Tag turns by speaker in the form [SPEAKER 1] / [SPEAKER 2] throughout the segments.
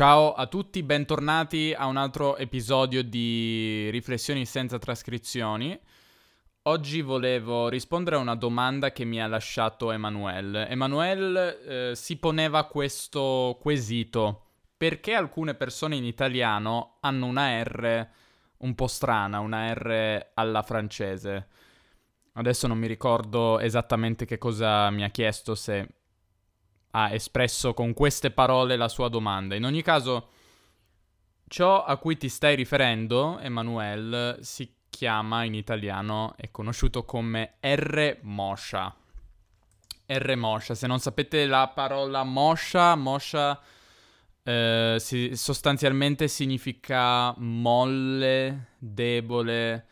[SPEAKER 1] Ciao a tutti, bentornati a un altro episodio di Riflessioni senza trascrizioni. Oggi volevo rispondere a una domanda che mi ha lasciato Emanuele. Emanuele eh, si poneva questo quesito. Perché alcune persone in italiano hanno una R un po' strana, una R alla francese? Adesso non mi ricordo esattamente che cosa mi ha chiesto, se ha espresso con queste parole la sua domanda. In ogni caso, ciò a cui ti stai riferendo, Emanuele, si chiama in italiano, è conosciuto come R Moscia. R Moscia, se non sapete la parola Moscia, Moscia eh, si, sostanzialmente significa molle, debole.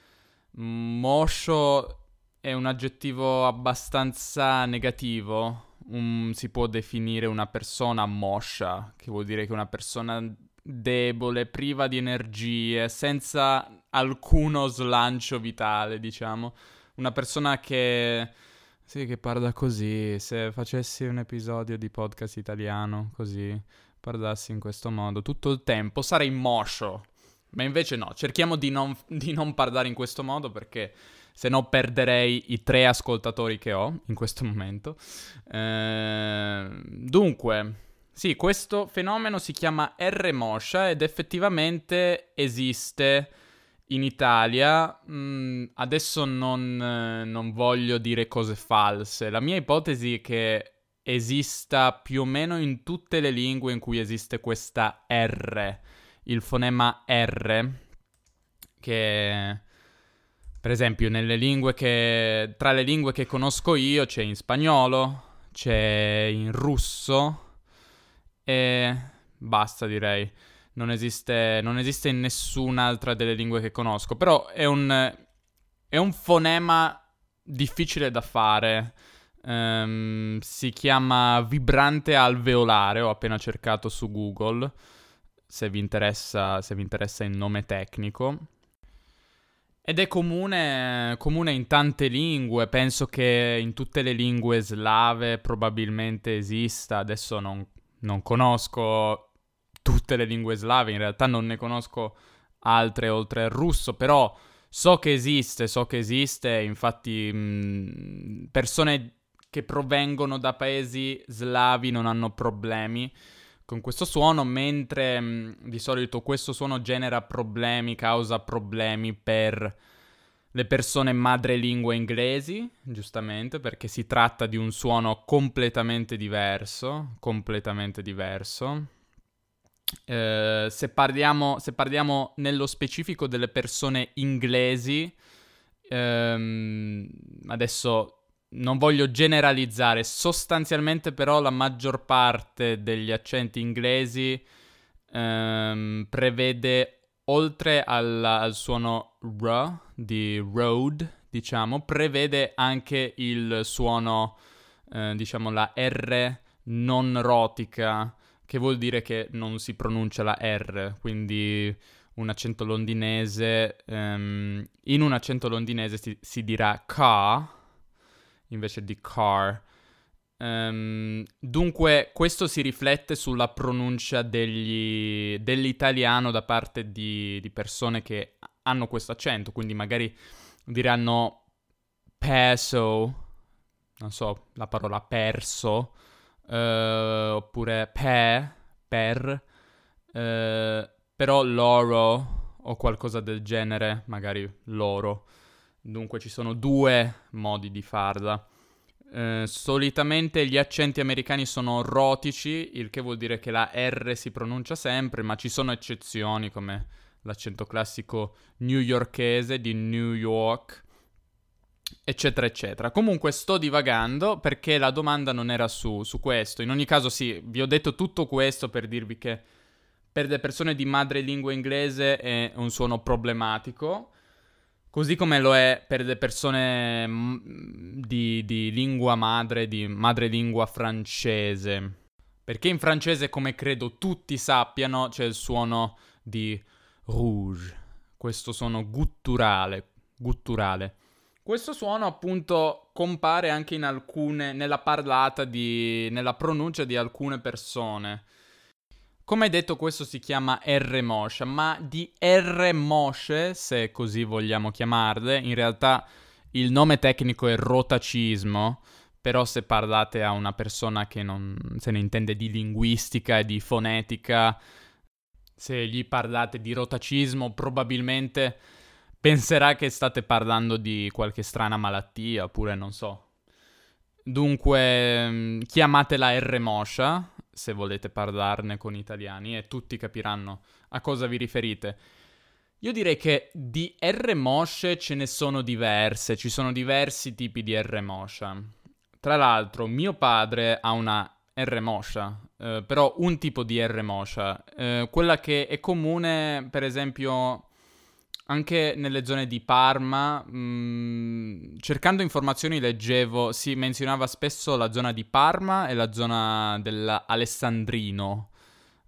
[SPEAKER 1] Moscio è un aggettivo abbastanza negativo, un, si può definire una persona moscia, che vuol dire che una persona debole, priva di energie, senza alcuno slancio vitale, diciamo. Una persona che... Sì, che parla così. Se facessi un episodio di podcast italiano, così, parlassi in questo modo tutto il tempo, sarei moscio. Ma invece no, cerchiamo di non, di non parlare in questo modo perché se no perderei i tre ascoltatori che ho in questo momento. Eh, dunque, sì, questo fenomeno si chiama R-Moscia ed effettivamente esiste in Italia. Mm, adesso non, non voglio dire cose false. La mia ipotesi è che esista più o meno in tutte le lingue in cui esiste questa R, il fonema R, che per esempio, che, tra le lingue che conosco io c'è in spagnolo, c'è in russo e basta direi. Non esiste, non esiste in nessun'altra delle lingue che conosco, però è un, è un fonema difficile da fare. Um, si chiama vibrante alveolare, ho appena cercato su Google, se vi interessa, se vi interessa il nome tecnico. Ed è comune, comune, in tante lingue, penso che in tutte le lingue slave probabilmente esista, adesso non, non, conosco tutte le lingue slave, in realtà non ne conosco altre oltre al russo, però so che esiste, so che esiste, infatti mh, persone che provengono da paesi slavi non hanno problemi con questo suono, mentre mh, di solito questo suono genera problemi, causa problemi per le persone madrelingua inglesi, giustamente, perché si tratta di un suono completamente diverso, completamente diverso. Eh, se, parliamo, se, parliamo, nello specifico delle persone inglesi, ehm, adesso non voglio generalizzare, sostanzialmente però la maggior parte degli accenti inglesi ehm, prevede, oltre al, al suono R di road, diciamo, prevede anche il suono, eh, diciamo, la R non rotica, che vuol dire che non si pronuncia la R, quindi un accento londinese, um, in un accento londinese si, si dirà car invece di car. Um, dunque, questo si riflette sulla pronuncia degli, dell'italiano da parte di, di, persone che hanno questo accento, quindi magari diranno peso, non so, la parola perso, uh, oppure pe, per, uh, però loro o qualcosa del genere, magari loro. Dunque ci sono due modi di farla. Eh, solitamente gli accenti americani sono rotici, il che vuol dire che la R si pronuncia sempre, ma ci sono eccezioni come l'accento classico newyorkese di New York, eccetera, eccetera. Comunque sto divagando perché la domanda non era su, su questo. In ogni caso sì, vi ho detto tutto questo per dirvi che per le persone di madrelingua inglese è un suono problematico Così come lo è per le persone mm, di, di lingua madre, di madrelingua francese. Perché in francese, come credo tutti sappiano, c'è il suono di rouge, questo suono gutturale, gutturale. Questo suono appunto compare anche in alcune, nella parlata di, nella pronuncia di alcune persone. Come detto questo si chiama R Moscia, ma di R Mosce, se così vogliamo chiamarle, in realtà il nome tecnico è rotacismo, però se parlate a una persona che non se ne intende di linguistica e di fonetica, se gli parlate di rotacismo, probabilmente penserà che state parlando di qualche strana malattia, oppure non so. Dunque, mm, chiamatela R Moscia, se volete parlarne con italiani, e tutti capiranno a cosa vi riferite. Io direi che di R Mosce ce ne sono diverse, ci sono diversi tipi di R Moscia. Tra l'altro, mio padre ha una R Moscia, eh, però un tipo di R Moscia, eh, quella che è comune, per esempio, anche nelle zone di Parma. Mh, mm, cercando informazioni leggevo, si menzionava spesso la zona di Parma e la zona dell'Alessandrino.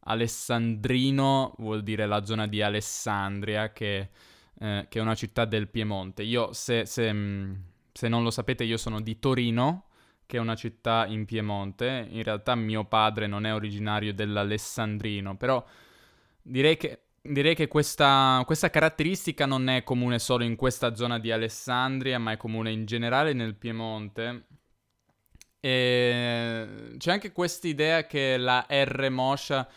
[SPEAKER 1] Alessandrino vuol dire la zona di Alessandria, che, eh, che è una città del Piemonte. Io, se, se, mm, se non lo sapete, io sono di Torino che è una città in Piemonte. In realtà mio padre non è originario dell'Alessandrino, però direi che, direi che questa, questa, caratteristica non è comune solo in questa zona di Alessandria, ma è comune in generale nel Piemonte. E c'è anche questa idea che la R moscia,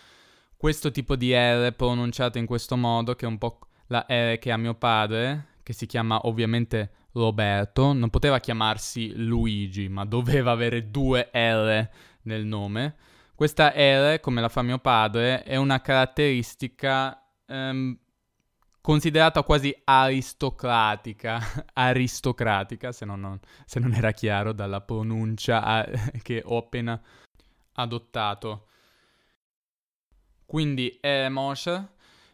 [SPEAKER 1] questo tipo di R pronunciata in questo modo, che è un po' la R che ha mio padre, che si chiama ovviamente Roberto non poteva chiamarsi Luigi, ma doveva avere due R nel nome. Questa R, come la fa mio padre, è una caratteristica ehm, considerata quasi aristocratica, aristocratica, se non, non, se non, era chiaro dalla pronuncia a, che ho appena adottato. Quindi, eh, Moshe,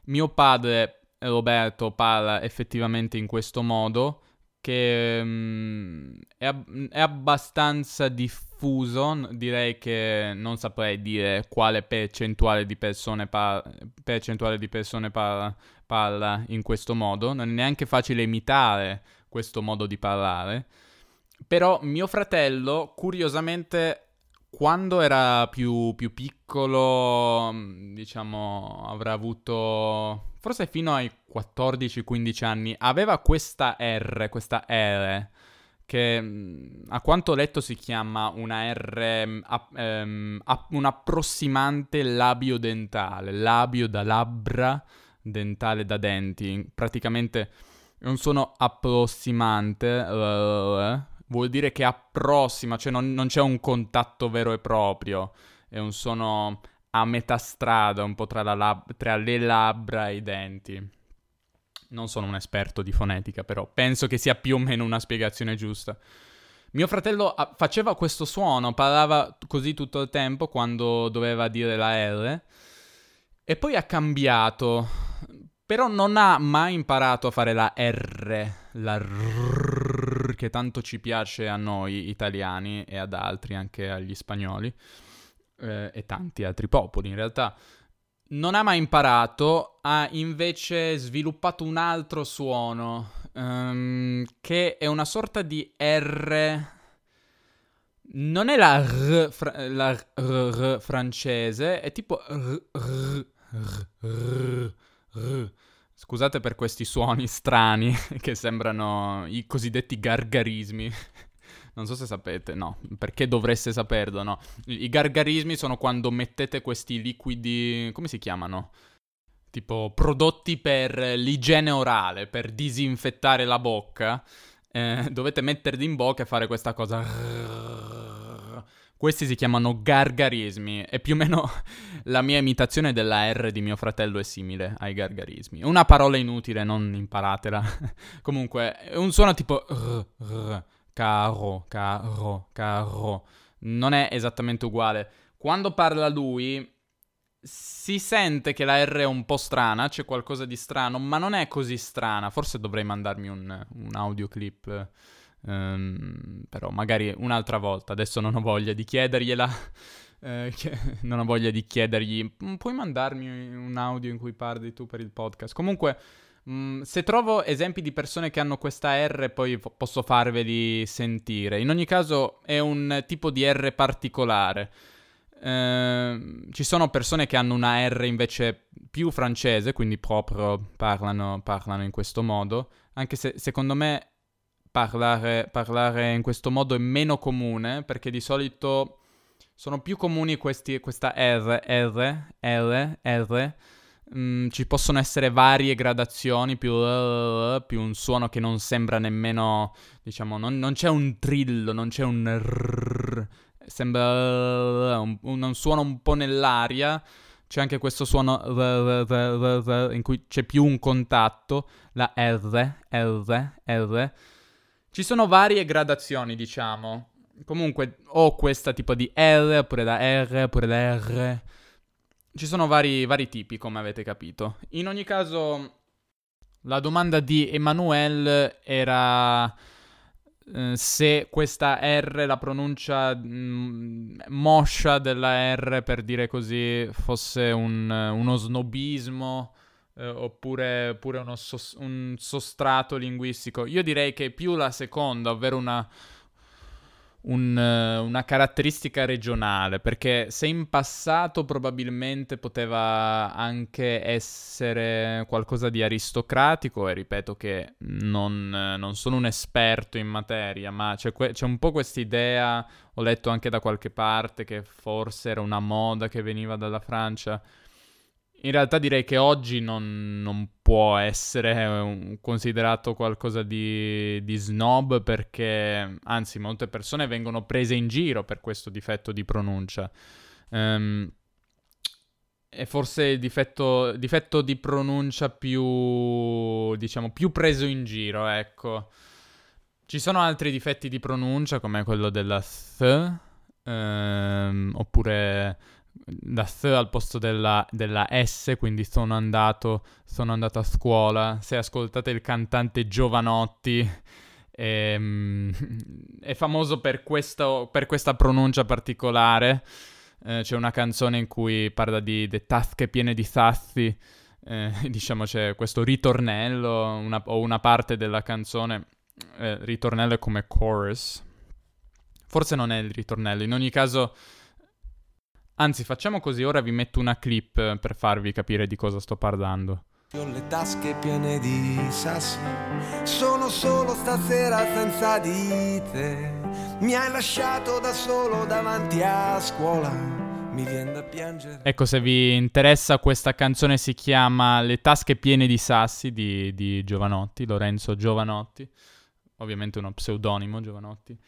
[SPEAKER 1] mio padre Roberto parla effettivamente in questo modo che um, è, ab- è, abbastanza diffuso, direi che non saprei dire quale percentuale di persone, par- percentuale di persone par- parla in questo modo, non è neanche facile imitare questo modo di parlare, però mio fratello curiosamente quando era più, più piccolo, diciamo, avrà avuto forse fino ai 14-15 anni, aveva questa R, questa R, che mm, a quanto ho letto si chiama una R, um, um, un approssimante labio dentale, labio da labbra, dentale da denti, praticamente è un suono approssimante, uh, vuol dire che approssima, cioè non, non c'è un contatto vero e proprio, è un suono a metà strada, un po' tra, lab- tra, le labbra e i denti. Non sono un esperto di fonetica, però penso che sia più o meno una spiegazione giusta. Mio fratello a- faceva questo suono, parlava così tutto il tempo quando doveva dire la R, e poi ha cambiato, però non ha mai imparato a fare la R, la R, che tanto ci piace a noi italiani e ad altri, anche agli spagnoli eh, e tanti altri popoli in realtà, non ha mai imparato, ha invece sviluppato un altro suono um, che è una sorta di R. Non è la R, fra- la R, R francese, è tipo R, Scusate per questi suoni strani che sembrano i cosiddetti gargarismi. Non so se sapete, no, perché dovreste saperlo, no. I gargarismi sono quando mettete questi liquidi, come si chiamano? Tipo prodotti per l'igiene orale, per disinfettare la bocca. Eh, dovete metterli in bocca e fare questa cosa. Questi si chiamano gargarismi e più o meno la mia imitazione della R di mio fratello è simile ai gargarismi. Una parola inutile, non imparatela. Comunque, è un suono tipo caro, caro, caro. Non è esattamente uguale. Quando parla lui si sente che la R è un po' strana, c'è qualcosa di strano, ma non è così strana. Forse dovrei mandarmi un, un audioclip, um, però magari un'altra volta. Adesso non ho voglia di chiedergliela. Eh, non ho voglia di chiedergli. Puoi mandarmi un audio in cui parli tu per il podcast? Comunque. Mm, se trovo esempi di persone che hanno questa R, poi f- posso farveli sentire. In ogni caso, è un tipo di R particolare. Uh, ci sono persone che hanno una R invece più francese, quindi proprio parlano, parlano in questo modo, anche se secondo me parlare, parlare, in questo modo è meno comune, perché di solito sono più comuni questi, questa R, R, R, R. Mm, ci possono essere varie gradazioni, più, uh, più un suono che non sembra nemmeno, diciamo, non, non c'è un trillo, non c'è un rrr, sembra uh, un, un, suono un po' nell'aria. C'è anche questo suono in cui c'è più un contatto, la R, R, R. Ci sono varie gradazioni, diciamo comunque ho questa tipo di R, oppure da R, oppure da R. Ci sono vari, vari tipi, come avete capito. In ogni caso, la domanda di Emanuele era eh, se questa R, la pronuncia mh, mm, moscia della R, per dire così, fosse un, uno snobismo eh, oppure, oppure sos- un sostrato linguistico. Io direi che più la seconda, ovvero una un, una caratteristica regionale, perché se in passato probabilmente poteva anche essere qualcosa di aristocratico, e ripeto che non, non sono un esperto in materia, ma c'è, que- c'è un po' questa idea, ho letto anche da qualche parte che forse era una moda che veniva dalla Francia in realtà direi che oggi non, non può essere considerato qualcosa di, di, snob perché, anzi, molte persone vengono prese in giro per questo difetto di pronuncia. Um, è forse il difetto, difetto, di pronuncia più, diciamo, più preso in giro, ecco. Ci sono altri difetti di pronuncia come quello della th, um, oppure la S al posto della, della, S, quindi sono andato, sono andato a scuola. Se ascoltate il cantante Giovanotti, ehm, è famoso per, questo, per, questa pronuncia particolare. Eh, c'è una canzone in cui parla di de tasche piene di sassi. Eh, diciamo c'è questo ritornello una, o una parte della canzone. Eh, ritornello è come chorus. Forse non è il ritornello, in ogni caso Anzi, facciamo così, ora vi metto una clip per farvi capire di cosa sto parlando.
[SPEAKER 2] Ho le tasche piene di sassi, sono solo stasera senza di te. Mi hai lasciato da solo davanti a scuola. Mi viene da piangere.
[SPEAKER 1] Ecco, se vi interessa, questa canzone si chiama Le tasche piene di sassi di, di Giovanotti, Lorenzo Giovanotti. Ovviamente uno pseudonimo, Giovanotti.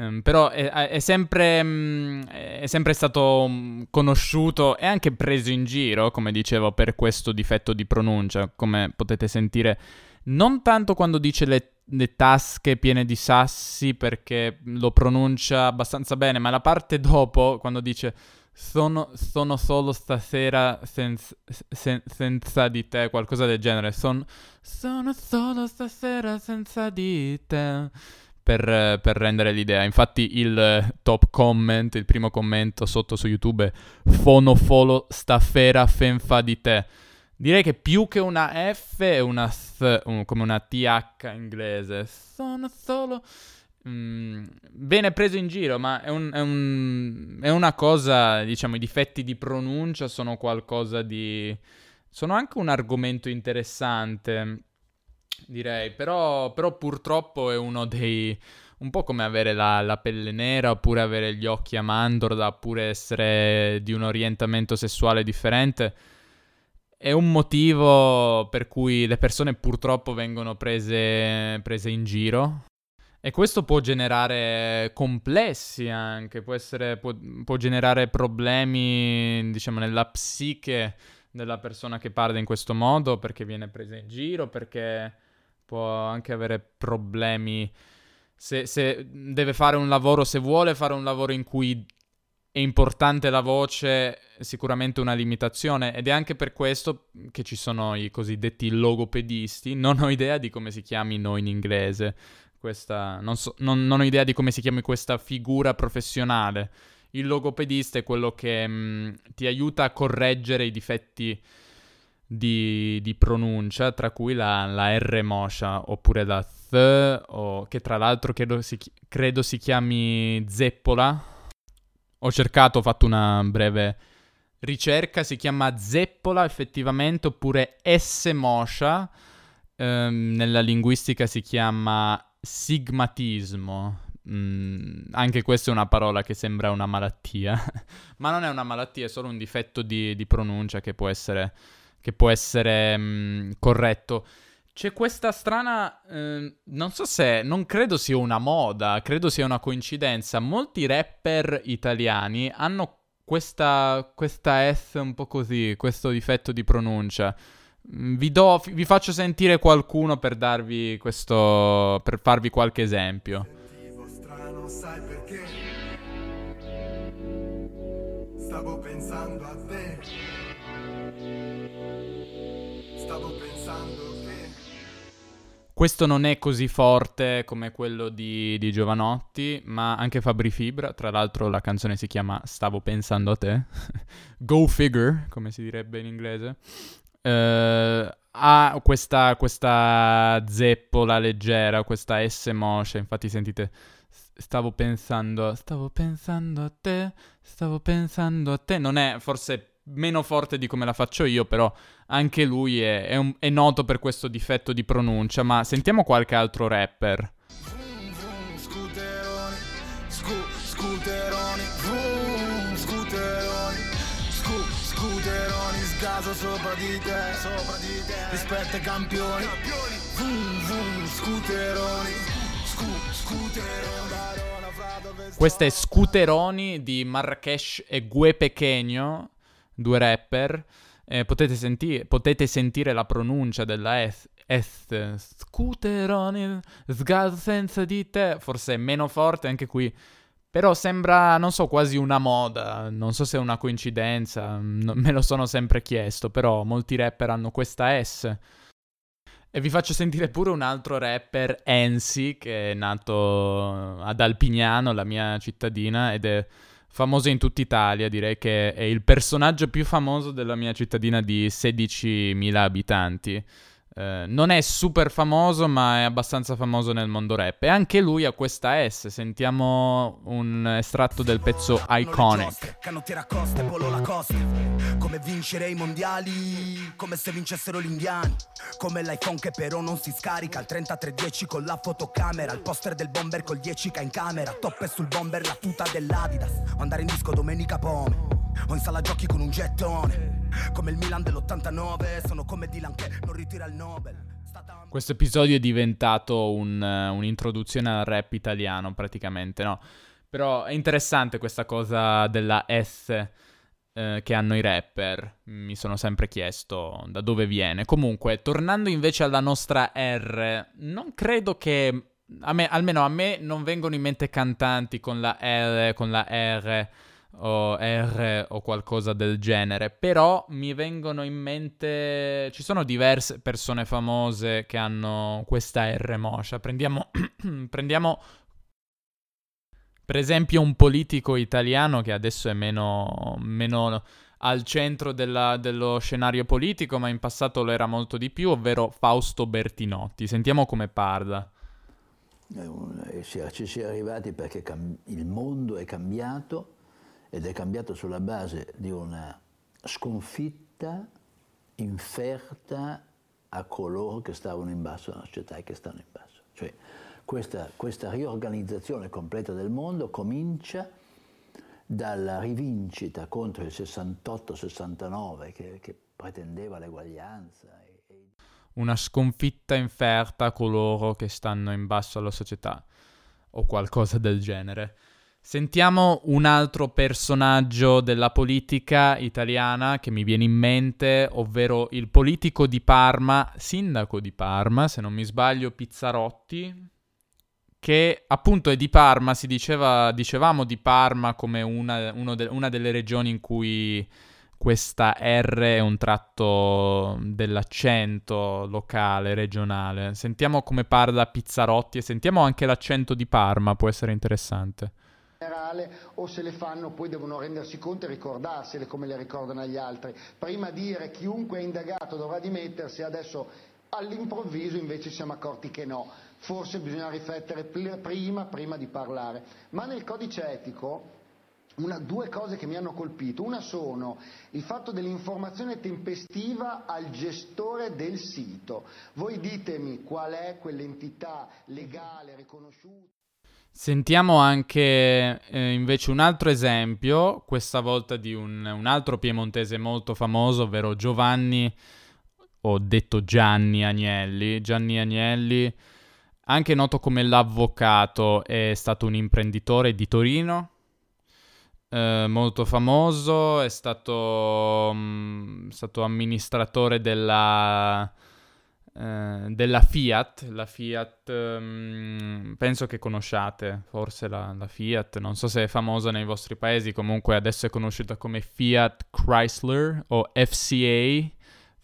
[SPEAKER 1] Um, però è, è, sempre, um, è, sempre, stato um, conosciuto e anche preso in giro, come dicevo, per questo difetto di pronuncia, come potete sentire, non tanto quando dice le, le tasche piene di sassi, perché lo pronuncia abbastanza bene, ma la parte dopo, quando dice sono, sono solo stasera senza, sen, senza di te, qualcosa del genere, Son, sono solo stasera senza di te per, per, rendere l'idea. Infatti il top comment, il primo commento sotto su YouTube è Fono folo stafera fenfa di te. Direi che più che una F è una th, un, come una TH inglese. Sono solo... Mm, bene preso in giro, ma è, un, è, un, è una cosa, diciamo, i difetti di pronuncia sono qualcosa di... Sono anche un argomento interessante direi, però, però purtroppo è uno dei... Un po' come avere la, la, pelle nera, oppure avere gli occhi a mandorla, oppure essere di un orientamento sessuale differente. È un motivo per cui le persone purtroppo vengono prese, prese in giro. E questo può generare complessi anche, può, essere, può, può generare problemi, diciamo, nella psiche della persona che parla in questo modo, perché viene presa in giro, perché può anche avere problemi. Se, se, deve fare un lavoro, se vuole fare un lavoro in cui è importante la voce, sicuramente una limitazione ed è anche per questo che ci sono i cosiddetti logopedisti. Non ho idea di come si chiamino in inglese. Questa, non, so, non, non ho idea di come si chiami questa figura professionale. Il logopedista è quello che mh, mm, ti aiuta a correggere i difetti di, di pronuncia, tra cui la, la, R moscia oppure la th, o, che tra l'altro credo si, credo si chiami zeppola, Ho cercato, ho fatto una breve ricerca, si chiama zeppola effettivamente, oppure S moscia, ehm, nella linguistica si chiama sigmatismo. Mm, anche questa è una parola che sembra una malattia, ma non è una malattia, è solo un difetto di, di pronuncia che può essere, che può essere mm, corretto. C'è questa strana, eh, non so se, non credo sia una moda, credo sia una coincidenza. Molti rapper italiani hanno questa, questa S un po' così, questo difetto di pronuncia. Mm, vi, do, vi faccio sentire qualcuno per darvi questo, per farvi qualche esempio. Stavo pensando a te. Stavo pensando questo non è così forte come quello di, di, Giovanotti, ma anche Fabri Fibra. Tra l'altro la canzone si chiama Stavo pensando a te. Go figure, come si direbbe in inglese. Uh, ha questa, questa zeppola leggera, questa S moscia. Infatti sentite, stavo pensando, stavo pensando a te, stavo pensando a te. Non è forse meno forte di come la faccio io, però anche lui è, è, un, è noto per questo difetto di pronuncia. Ma sentiamo qualche altro rapper. sopra di te, sopra di te, rispetto ai campioni, Vroom, vroom, scooteroni, scu, scooteroni. Questa è Scooteroni di Marrakesh e Gue Pequeño due rapper. Eh, potete, senti- potete, sentire la pronuncia della S. S. Scooteroni, sgal senza di te. Forse è meno forte anche qui. Però sembra, non so, quasi una moda. Non so se è una coincidenza. No, me lo sono sempre chiesto. Però molti rapper hanno questa S. E vi faccio sentire pure un altro rapper, Ensi, che è nato ad Alpignano, la mia cittadina, ed è famoso in tutta Italia, direi che è il personaggio più famoso della mia cittadina di 16.000 abitanti. Eh, non è super famoso, ma è abbastanza famoso nel mondo rap. E anche lui ha questa S. Sentiamo un estratto del pezzo Iconic. Canottiera coste, polo la costa. Come vincere i mondiali, come se vincessero gli indiani. Come l'iPhone che però non si scarica. Il 3310 con la fotocamera. Il poster del bomber col 10k in camera. Toppe sul bomber, la tuta dell'Adidas. Andare in disco domenica pome. O in sala giochi con un gettone. Come il Milan dell'89, sono come Dylan che non ritira il Nobel. Questo episodio è diventato un, uh, un'introduzione al rap italiano, praticamente, no? Però è interessante questa cosa della S uh, che hanno i rapper. Mi sono sempre chiesto da dove viene. Comunque, tornando invece alla nostra R, non credo che... A me, almeno a me non vengono in mente cantanti con la L, con la R o R o qualcosa del genere, però mi vengono in mente ci sono diverse persone famose che hanno questa R moscia. Prendiamo prendiamo per esempio un politico italiano che adesso è meno, meno al centro della, dello scenario politico, ma in passato lo era molto di più, ovvero Fausto Bertinotti. Sentiamo come parla.
[SPEAKER 3] Eh, ci si è arrivati perché il mondo è cambiato ed è cambiato sulla base di una sconfitta inferta a coloro che stavano in basso nella società e che stanno in basso. Cioè questa, questa riorganizzazione completa del mondo comincia dalla rivincita contro il 68-69 che, che, pretendeva l'eguaglianza.
[SPEAKER 1] Una sconfitta inferta a coloro che stanno in basso alla società o qualcosa del genere. Sentiamo un altro personaggio della politica italiana che mi viene in mente, ovvero il politico di Parma, sindaco di Parma, se non mi sbaglio, Pizzarotti, che appunto è di Parma, si diceva, dicevamo di Parma come una, de- una delle regioni in cui questa R è un tratto dell'accento locale, regionale. Sentiamo come parla Pizzarotti e sentiamo anche l'accento di Parma, può essere interessante
[SPEAKER 4] generale o se le fanno poi devono rendersi conto e ricordarsele come le ricordano agli altri. Prima dire chiunque è indagato dovrà dimettersi, adesso all'improvviso invece siamo accorti che no. Forse bisogna riflettere prima, prima di parlare. Ma nel codice etico una, due cose che mi hanno colpito. Una sono il fatto dell'informazione tempestiva al gestore del sito. Voi ditemi qual è quell'entità legale riconosciuta.
[SPEAKER 1] Sentiamo anche eh, invece un altro esempio, questa volta di un, un, altro piemontese molto famoso, ovvero Giovanni, o detto Gianni Agnelli. Gianni Agnelli, anche noto come l'avvocato, è stato un imprenditore di Torino, eh, molto famoso, è stato, mh, mm, stato amministratore della, eh, della, Fiat, la Fiat mm, penso che conosciate, forse la, la, Fiat, non so se è famosa nei vostri paesi, comunque adesso è conosciuta come Fiat Chrysler o FCA,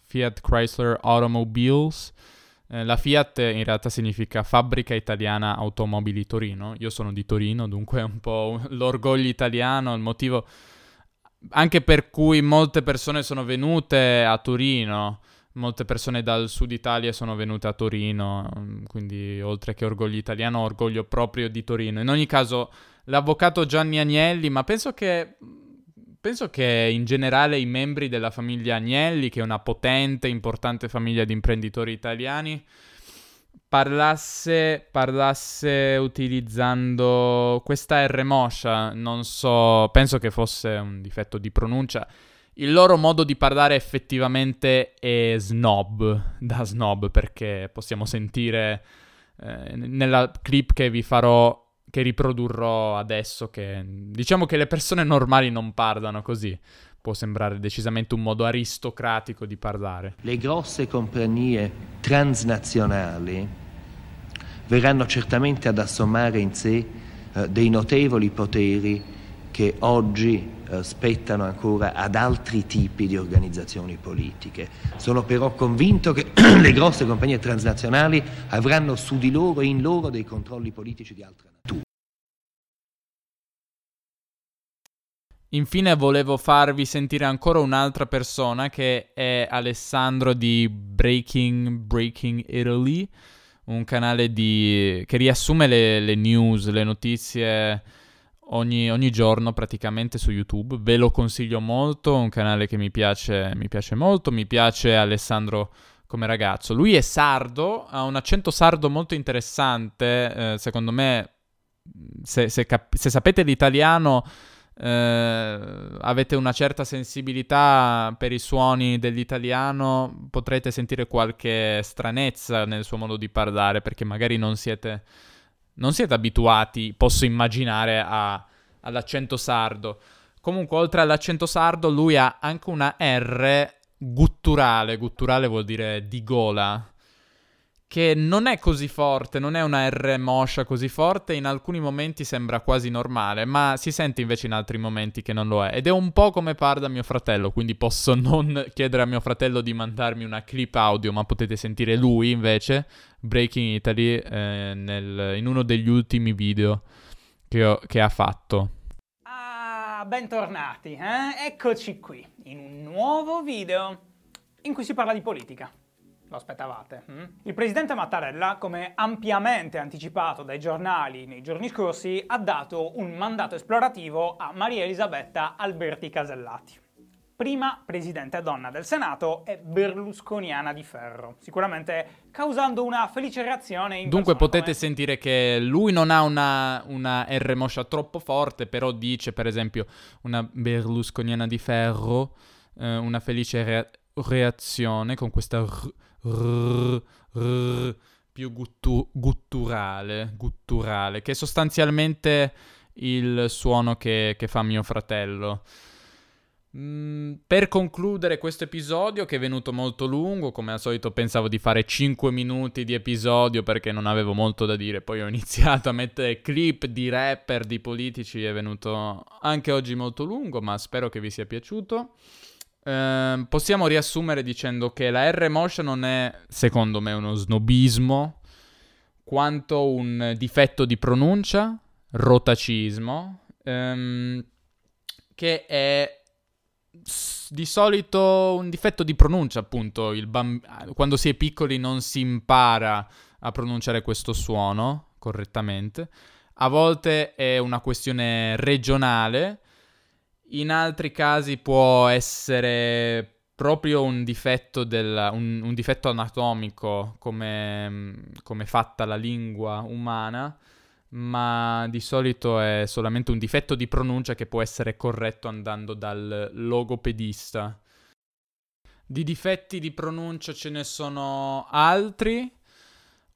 [SPEAKER 1] Fiat Chrysler Automobiles. Eh, la Fiat in realtà significa Fabbrica Italiana Automobili Torino. Io sono di Torino, dunque è un po' l'orgoglio italiano, il motivo anche per cui molte persone sono venute a Torino. Molte persone dal sud Italia sono venute a Torino, mm, quindi oltre che orgoglio italiano, orgoglio proprio di Torino. In ogni caso, l'avvocato Gianni Agnelli, ma penso che Penso che in generale i membri della famiglia Agnelli, che è una potente, importante famiglia di imprenditori italiani, parlasse, parlasse utilizzando questa R moscia, non so, penso che fosse un difetto di pronuncia. Il loro modo di parlare effettivamente è snob, da snob, perché possiamo sentire eh, nella clip che vi farò che riprodurrò adesso, che diciamo che le persone normali non parlano così. Può sembrare decisamente un modo aristocratico di parlare.
[SPEAKER 5] Le grosse compagnie transnazionali verranno certamente ad assommare in sé eh, dei notevoli poteri che oggi eh, spettano ancora ad altri tipi di organizzazioni politiche. Sono però convinto che le grosse compagnie transnazionali avranno su di loro e in loro dei controlli politici di altra natura.
[SPEAKER 1] Infine volevo farvi sentire ancora un'altra persona che è Alessandro di Breaking, Breaking Italy, un canale di... che riassume le, le news, le notizie ogni, ogni, giorno praticamente su YouTube. Ve lo consiglio molto, un canale che mi piace, mi piace molto, mi piace Alessandro come ragazzo. Lui è sardo, ha un accento sardo molto interessante, eh, secondo me se, se, cap- se sapete l'italiano eh, avete una certa sensibilità per i suoni dell'italiano, potrete sentire qualche stranezza nel suo modo di parlare perché magari non siete, non siete abituati, posso immaginare, a, all'accento sardo. Comunque, oltre all'accento sardo, lui ha anche una R gutturale. Gutturale vuol dire di gola che non è così forte, non è una R moscia così forte, in alcuni momenti sembra quasi normale, ma si sente invece in altri momenti che non lo è. Ed è un po' come parla mio fratello, quindi posso non chiedere a mio fratello di mandarmi una clip audio, ma potete sentire lui invece, Breaking Italy, eh, nel, in uno degli ultimi video che, ho, che ha fatto.
[SPEAKER 6] Ah, bentornati, eh? eccoci qui, in un nuovo video in cui si parla di politica. Lo aspettavate? Hm? Il presidente Mattarella, come ampiamente anticipato dai giornali nei giorni scorsi, ha dato un mandato esplorativo a Maria Elisabetta Alberti Casellati. Prima presidente donna del Senato e berlusconiana di ferro, sicuramente causando una felice reazione in
[SPEAKER 1] Dunque potete
[SPEAKER 6] come...
[SPEAKER 1] sentire che lui non ha una, una R moscia troppo forte, però dice per esempio una berlusconiana di ferro, eh, una felice re- reazione con questa r- rrr, rrr, più guttu- gutturale, gutturale, che è sostanzialmente il suono che, che fa mio fratello. Mm, per concludere questo episodio, che è venuto molto lungo, come al solito pensavo di fare 5 minuti di episodio perché non avevo molto da dire, poi ho iniziato a mettere clip di rapper, di politici, è venuto anche oggi molto lungo, ma spero che vi sia piaciuto. Ehm, possiamo riassumere dicendo che la R motion non è, secondo me, uno snobismo, quanto un difetto di pronuncia, rotacismo, ehm, che è di solito un difetto di pronuncia, appunto. Bamb- quando si è piccoli non si impara a pronunciare questo suono correttamente. A volte è una questione regionale In altri casi può essere proprio un difetto, del, un, un difetto anatomico come, come fatta la lingua umana, ma di solito è solamente un difetto di pronuncia che può essere corretto andando dal logopedista. Di difetti di pronuncia ce ne sono altri.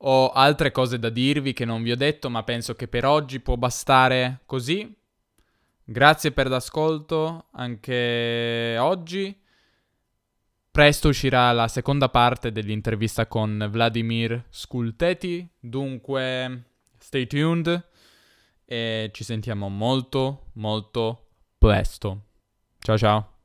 [SPEAKER 1] Ho altre cose da dirvi che non vi ho detto, ma penso che per oggi può bastare così. Grazie per l'ascolto anche oggi. Presto uscirà la seconda parte dell'intervista con Vladimir Skulteti, dunque stay tuned e ci sentiamo molto molto presto. Ciao ciao.